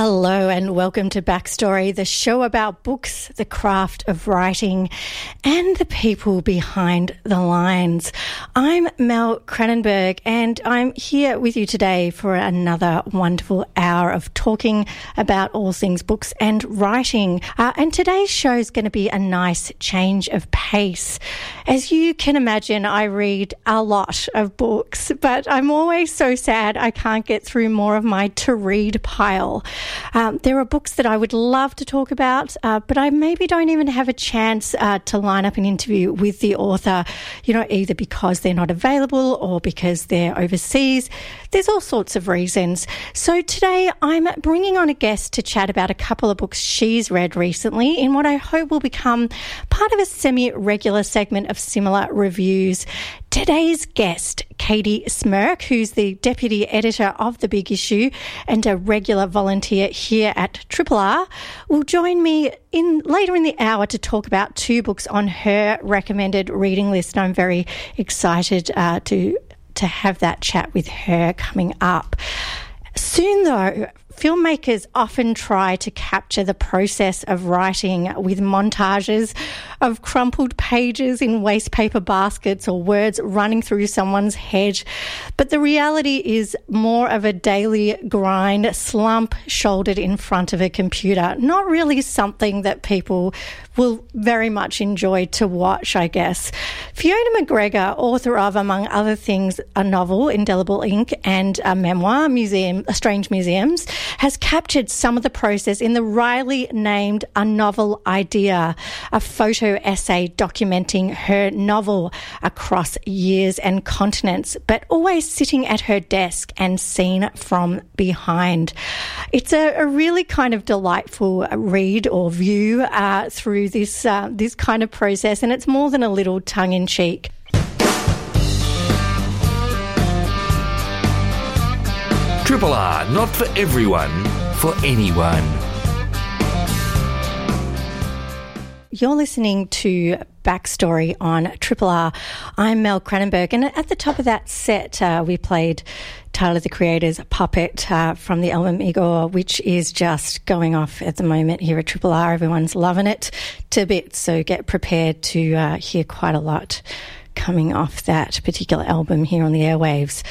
Hello and welcome to Backstory, the show about books, the craft of writing, and the people behind the lines. I'm Mel Cranenburgh and I'm here with you today for another wonderful hour of talking about all things books and writing. Uh, and today's show is going to be a nice change of pace. As you can imagine, I read a lot of books, but I'm always so sad I can't get through more of my to read pile. Um, there are books that I would love to talk about, uh, but I maybe don't even have a chance uh, to line up an interview with the author, you know, either because they're not available or because they're overseas. There's all sorts of reasons. So today I'm bringing on a guest to chat about a couple of books she's read recently in what I hope will become part of a semi regular segment of similar reviews. Today's guest, Katie Smyrk, who's the deputy editor of The Big Issue and a regular volunteer here at Triple R, will join me in later in the hour to talk about two books on her recommended reading list. I'm very excited uh, to to have that chat with her coming up. Soon, though, filmmakers often try to capture the process of writing with montages of crumpled pages in waste paper baskets or words running through someone's head. But the reality is more of a daily grind, slump shouldered in front of a computer. Not really something that people will very much enjoy to watch, I guess. Fiona McGregor, author of, among other things, a novel, Indelible Ink, and a memoir, Museum, Strange Museums, has captured some of the process in the wryly named A Novel Idea, a photo essay documenting her novel across years and continents, but always sitting at her desk and seen from behind. It's a, a really kind of delightful read or view uh, through this uh, this kind of process, and it's more than a little tongue in cheek. Triple R, not for everyone, for anyone. You're listening to Backstory on Triple R. I'm Mel Cranenburgh, and at the top of that set, uh, we played Tyler the Creator's Puppet uh, from the album Igor, which is just going off at the moment here at Triple R. Everyone's loving it to bits, so get prepared to uh, hear quite a lot coming off that particular album here on the airwaves.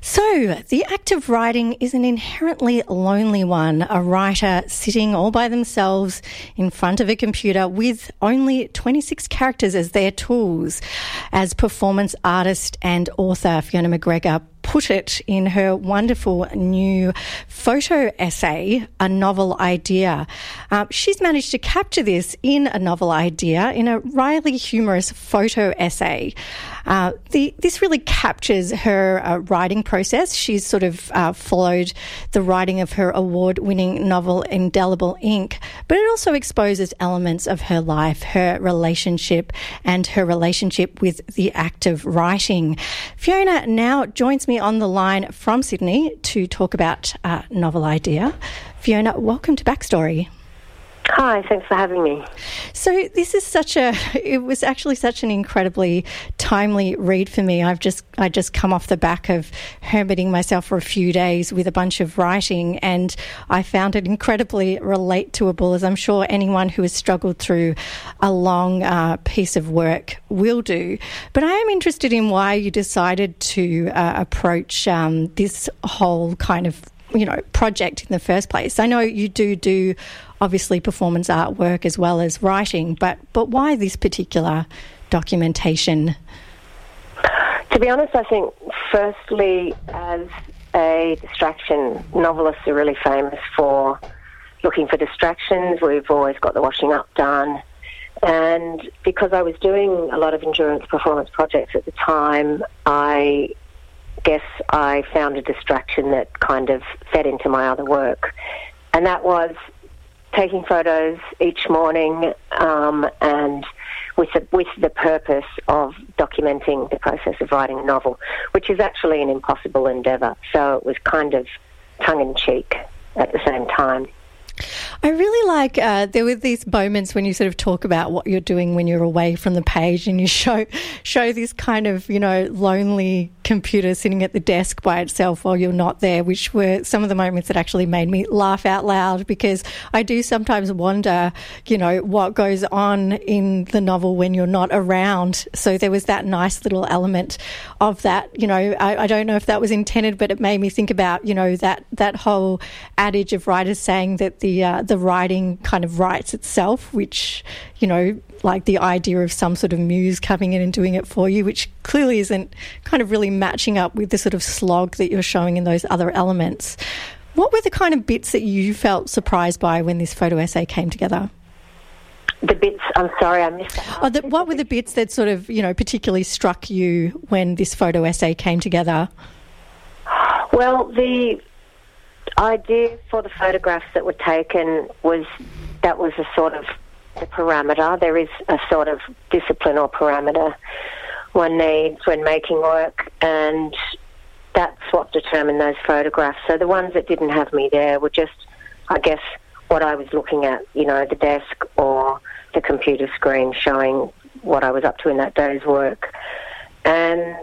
So, the act of writing is an inherently lonely one. A writer sitting all by themselves in front of a computer with only 26 characters as their tools. As performance artist and author Fiona McGregor put it in her wonderful new photo essay, A Novel Idea. Uh, she's managed to capture this in a novel idea in a wryly humorous photo essay. Uh, the, this really captures her uh, writing process. She's sort of uh, followed the writing of her award winning novel, Indelible Ink, but it also exposes elements of her life, her relationship, and her relationship with the act of writing. Fiona now joins me on the line from Sydney to talk about uh, novel idea. Fiona, welcome to Backstory. Hi, thanks for having me. So this is such a it was actually such an incredibly timely read for me. I've just I just come off the back of hermiting myself for a few days with a bunch of writing and I found it incredibly relatable as I'm sure anyone who has struggled through a long uh, piece of work will do. But I am interested in why you decided to uh, approach um, this whole kind of you know project in the first place. I know you do do obviously performance artwork as well as writing, but but why this particular documentation? To be honest, I think firstly as a distraction, novelists are really famous for looking for distractions. We've always got the washing up done. And because I was doing a lot of endurance performance projects at the time, I guess I found a distraction that kind of fed into my other work. And that was taking photos each morning um, and with the, with the purpose of documenting the process of writing a novel, which is actually an impossible endeavour. So it was kind of tongue in cheek at the same time. I really like uh, there were these moments when you sort of talk about what you're doing when you're away from the page, and you show show this kind of you know lonely computer sitting at the desk by itself while you're not there, which were some of the moments that actually made me laugh out loud because I do sometimes wonder, you know, what goes on in the novel when you're not around. So there was that nice little element of that. You know, I, I don't know if that was intended, but it made me think about you know that that whole adage of writers saying that the uh, the writing kind of writes itself, which you know like the idea of some sort of muse coming in and doing it for you, which clearly isn't kind of really matching up with the sort of slog that you're showing in those other elements. What were the kind of bits that you felt surprised by when this photo essay came together? The bits, I'm sorry, I missed that. Oh, the, what were the bits that sort of, you know, particularly struck you when this photo essay came together? Well, the idea for the photographs that were taken was that was a sort of the parameter. There is a sort of discipline or parameter one needs when making work, and that's what determined those photographs. So the ones that didn't have me there were just, I guess, what I was looking at, you know, the desk or the computer screen showing what I was up to in that day's work. And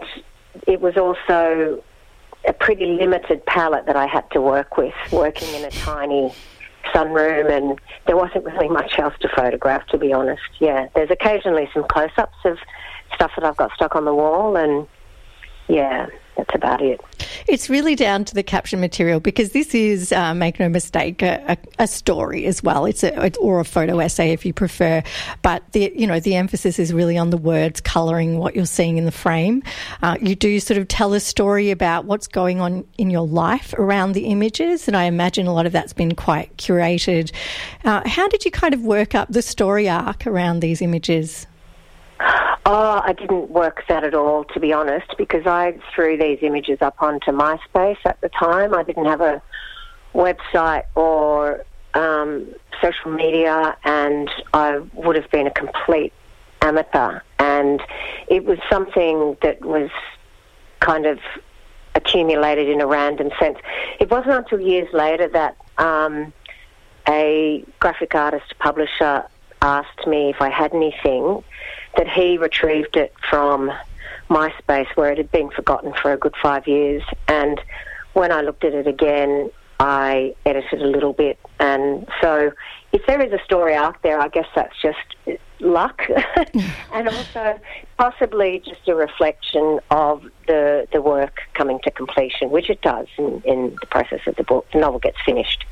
it was also a pretty limited palette that I had to work with, working in a tiny sunroom, and there wasn't really much else to photograph, to be honest. Yeah, there's occasionally some close ups of stuff that I've got stuck on the wall, and yeah, that's about it. It's really down to the caption material because this is, uh, make no mistake, a, a, story as well. It's a or a photo essay if you prefer, but the you know the emphasis is really on the words colouring what you're seeing in the frame. Uh, you do sort of tell a story about what's going on in your life around the images, and I imagine a lot of that's been quite curated. Uh, how did you kind of work up the story arc around these images? Oh, I didn't work that at all, to be honest, because I threw these images up onto MySpace at the time. I didn't have a website or um, social media, and I would have been a complete amateur. And it was something that was kind of accumulated in a random sense. It wasn't until years later that um, a graphic artist publisher asked me if I had anything that he retrieved it from MySpace where it had been forgotten for a good five years. And when I looked at it again, I edited a little bit. And so if there is a story out there, I guess that's just luck and also possibly just a reflection of the, the work coming to completion, which it does in, in the process of the book. The novel gets finished.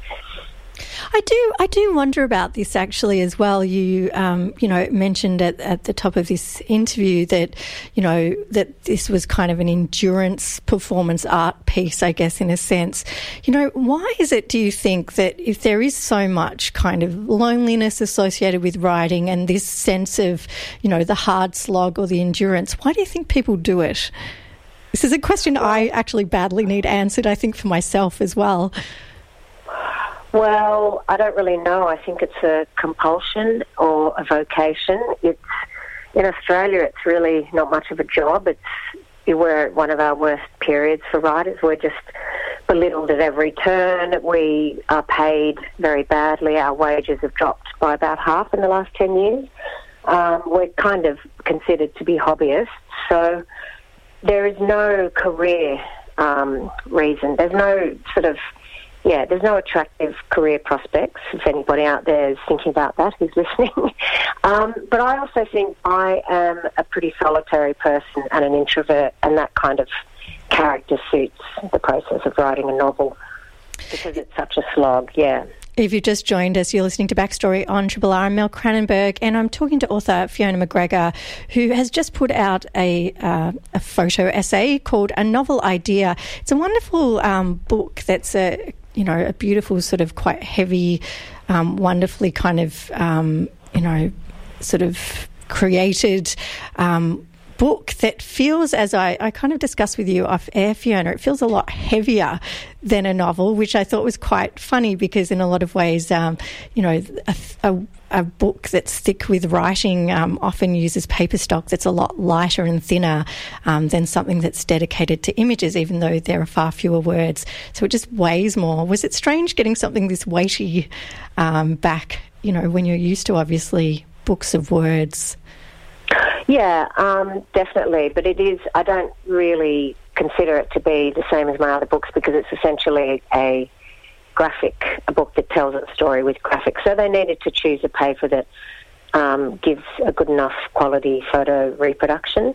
I do. I do wonder about this actually as well. You, um, you know, mentioned at, at the top of this interview that, you know, that this was kind of an endurance performance art piece, I guess, in a sense. You know, why is it? Do you think that if there is so much kind of loneliness associated with writing and this sense of, you know, the hard slog or the endurance, why do you think people do it? This is a question I actually badly need answered. I think for myself as well. Well, I don't really know. I think it's a compulsion or a vocation. It's in Australia. It's really not much of a job. It's we're at one of our worst periods for writers. We're just belittled at every turn. We are paid very badly. Our wages have dropped by about half in the last 10 years. Um, we're kind of considered to be hobbyists. So there is no career um, reason. There's no sort of yeah, there's no attractive career prospects if anybody out there is thinking about that who's listening. um, but I also think I am a pretty solitary person and an introvert, and that kind of character suits the process of writing a novel because it's such a slog, yeah. If you've just joined us, you're listening to Backstory on Triple R. I'm Mel Cranenburgh, and I'm talking to author Fiona McGregor, who has just put out a, uh, a photo essay called A Novel Idea. It's a wonderful um, book that's a you know, a beautiful sort of quite heavy, um, wonderfully kind of, um, you know, sort of created um, book that feels, as I, I kind of discussed with you off air, Fiona, it feels a lot heavier than a novel, which I thought was quite funny because, in a lot of ways, um, you know, a, a a book that's thick with writing um, often uses paper stock that's a lot lighter and thinner um, than something that's dedicated to images, even though there are far fewer words. So it just weighs more. Was it strange getting something this weighty um, back, you know, when you're used to obviously books of words? Yeah, um, definitely. But it is, I don't really consider it to be the same as my other books because it's essentially a graphic, a book that tells a story with graphics. So they needed to choose a paper that um, gives a good enough quality photo reproduction.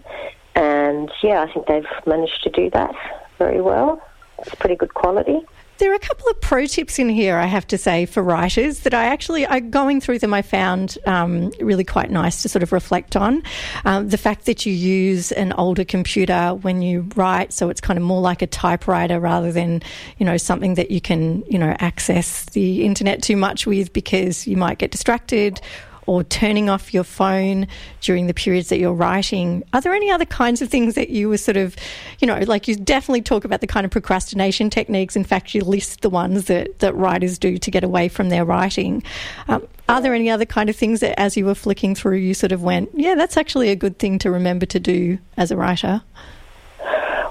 And yeah, I think they've managed to do that very well. It's pretty good quality. There are a couple of pro tips in here, I have to say, for writers that I actually, I, going through them, I found um, really quite nice to sort of reflect on. Um, the fact that you use an older computer when you write, so it's kind of more like a typewriter rather than, you know, something that you can, you know, access the internet too much with because you might get distracted or turning off your phone during the periods that you're writing. Are there any other kinds of things that you were sort of, you know, like you definitely talk about the kind of procrastination techniques. In fact, you list the ones that, that writers do to get away from their writing. Um, are there any other kind of things that as you were flicking through, you sort of went, yeah, that's actually a good thing to remember to do as a writer?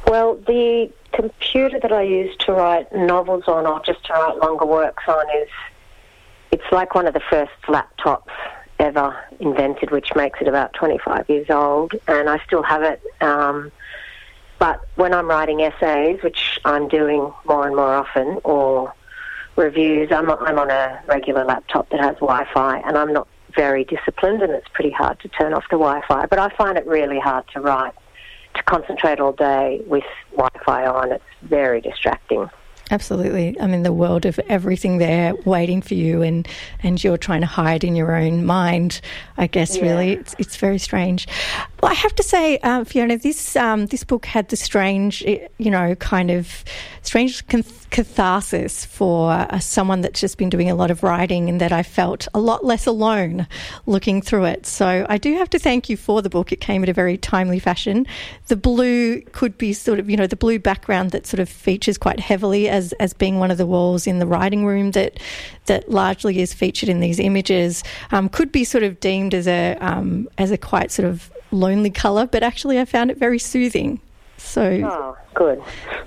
Well, the computer that I use to write novels on or just to write longer works on is it's like one of the first laptops ever invented, which makes it about 25 years old, and I still have it. Um, but when I'm writing essays, which I'm doing more and more often, or reviews, I'm, I'm on a regular laptop that has Wi-Fi, and I'm not very disciplined, and it's pretty hard to turn off the Wi-Fi. But I find it really hard to write, to concentrate all day with Wi-Fi on. It's very distracting. Absolutely. I mean, the world of everything there waiting for you, and, and you're trying to hide in your own mind. I guess yeah. really, it's, it's very strange. Well, I have to say, uh, Fiona, this um, this book had the strange, eh, you know, kind of strange catharsis for uh, someone that's just been doing a lot of writing, and that I felt a lot less alone looking through it. So I do have to thank you for the book. It came at a very timely fashion. The blue could be sort of, you know, the blue background that sort of features quite heavily as as being one of the walls in the writing room that that largely is featured in these images um, could be sort of deemed as a um, as a quite sort of lonely colour, but actually I found it very soothing. So, oh, good.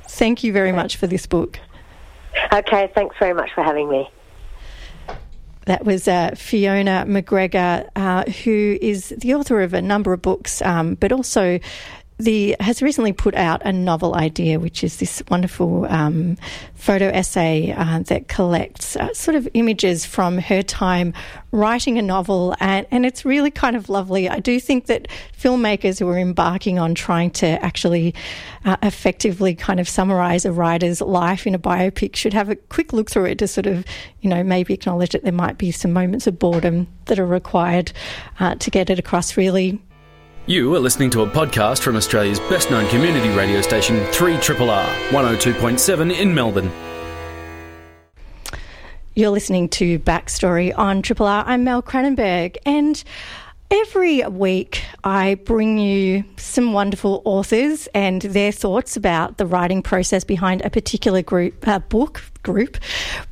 Thank you very much for this book. Okay, thanks very much for having me. That was uh, Fiona McGregor, uh, who is the author of a number of books, um, but also the has recently put out a novel idea, which is this wonderful um, photo essay uh, that collects uh, sort of images from her time writing a novel, and, and it's really kind of lovely. I do think that filmmakers who are embarking on trying to actually uh, effectively kind of summarize a writer's life in a biopic should have a quick look through it to sort of, you know, maybe acknowledge that there might be some moments of boredom that are required uh, to get it across really you are listening to a podcast from Australia's best known community radio station, 3RRR 102.7 in Melbourne. You're listening to Backstory on Triple R. I'm Mel Cranenburgh, and every week I bring you some wonderful authors and their thoughts about the writing process behind a particular group uh, book group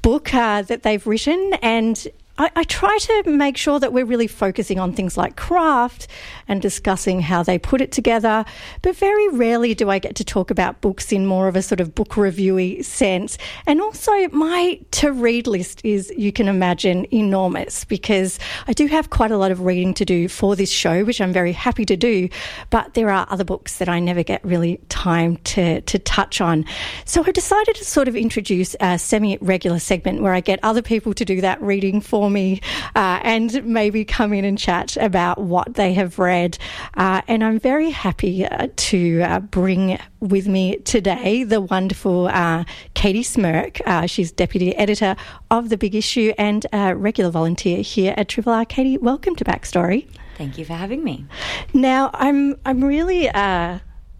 book uh, that they've written and I, I, try to make sure that we're really focusing on things like craft and discussing how they put it together. But very rarely do I get to talk about books in more of a sort of book reviewy sense. And also, my to read list is, you can imagine, enormous because I do have quite a lot of reading to do for this show, which I'm very happy to do. But there are other books that I never get really time to, to touch on. So I decided to sort of introduce a semi regular segment where I get other people to do that reading for me uh, and maybe come in and chat about what they have read. Uh, and I'm very happy uh, to uh, bring with me today the wonderful uh, Katie Smyrk. Uh, she's deputy editor of The Big Issue and a regular volunteer here at Triple R. Katie, welcome to Backstory. Thank you for having me. Now, I'm I'm really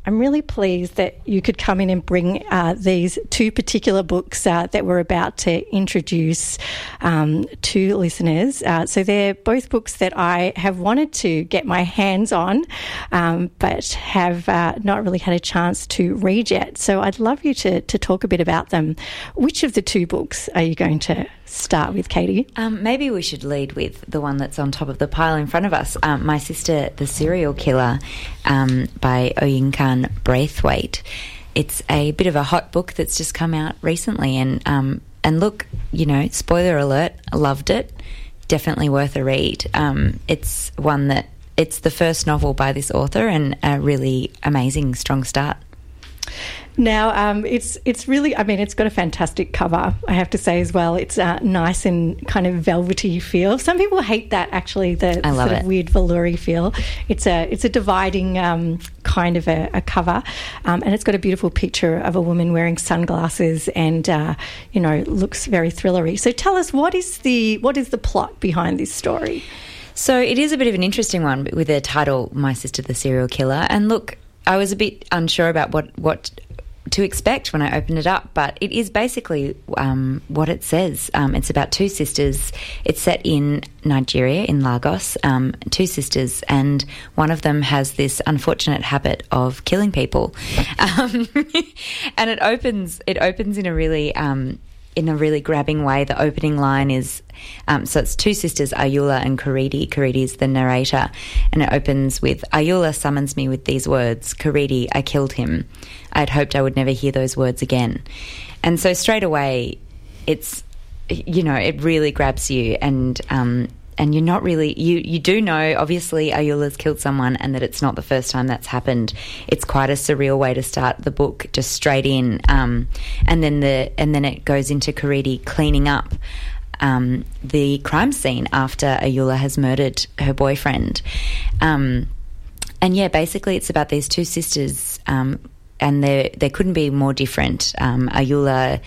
I'm really pleased that you could come in and bring uh, these two particular books uh, that we're about to introduce um, to listeners. Uh, so they're both books that I have wanted to get my hands on, um, but have uh, not really had a chance to read yet. So I'd love you to, to talk a bit about them. Which of the two books are you going to start with, Katie? Um, maybe we should lead with the one that's on top of the pile in front of us. Um, My Sister, the Serial Killer um, by Oyinkan Braithwaite. It's a bit of a hot book that's just come out recently. And, um, and look, you know, spoiler alert, loved it. Definitely worth a read. Um, it's one that it's the first novel by this author and a really amazing, strong start. Now, um, it's it's really, I mean, it's got a fantastic cover, I have to say as well. It's uh, nice and kind of velvety feel. Some people hate that actually, the sort of it. weird veloury feel. It's a it's a dividing um, kind of a, a cover, um, and it's got a beautiful picture of a woman wearing sunglasses and uh, you know looks very thrillery. So tell us what is the what is the plot behind this story? So it is a bit of an interesting one with the title "My Sister, the Serial Killer." And look, I was a bit unsure about what what to expect when I opened it up, but it is basically um, what it says. Um, it's about two sisters. It's set in Nigeria, in Lagos. Um, two sisters, and one of them has this unfortunate habit of killing people. Um, and it opens. It opens in a really. In a really grabbing way. The opening line is um, so it's two sisters, Ayoola and Korede. Korede is the narrator, and it opens with Ayoola summons me with these words Korede, I killed him. I had hoped I would never hear those words again. And so straight away, it's, you know, it really grabs you, and um, and you're not really you you do know obviously Ayoola's killed someone and that it's not the first time that's happened. It's quite a surreal way to start the book, just straight in, um, and then the and then it goes into Korede cleaning up. Um, the crime scene after Ayoola has murdered her boyfriend. Um, and yeah, basically, it's about these two sisters, um, and they they couldn't be more different. Um, Ayoola,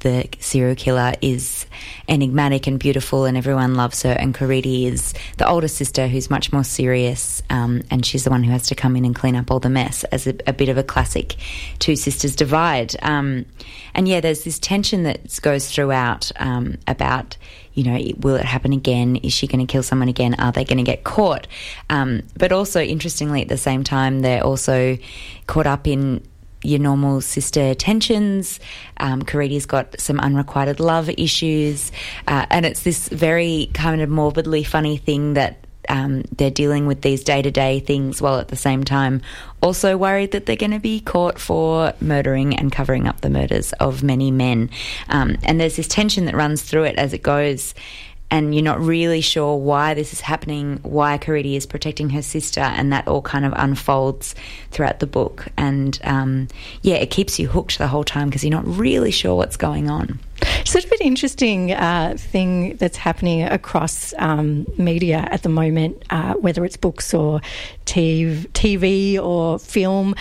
the serial killer, is enigmatic and beautiful, and everyone loves her. And Korede is the older sister, who's much more serious, um, and she's the one who has to come in and clean up all the mess, as a, a bit of a classic two sisters divide. Um, and yeah, there's this tension that goes throughout um, about you know, will it happen again? Is she going to kill someone again? Are they going to get caught? Um, but also, interestingly, at the same time, they're also caught up in your normal sister tensions. Um, Korede's got some unrequited love issues. Uh, and it's this very kind of morbidly funny thing that um, they're dealing with these day to day things while at the same time also worried that they're going to be caught for murdering and covering up the murders of many men. Um, and there's this tension that runs through it as it goes. And you're not really sure why this is happening, why Korede is protecting her sister, and that all kind of unfolds throughout the book. And um, yeah, it keeps you hooked the whole time because you're not really sure what's going on. Sort of an interesting uh, thing that's happening across um, media at the moment, uh, whether it's books or TV or film.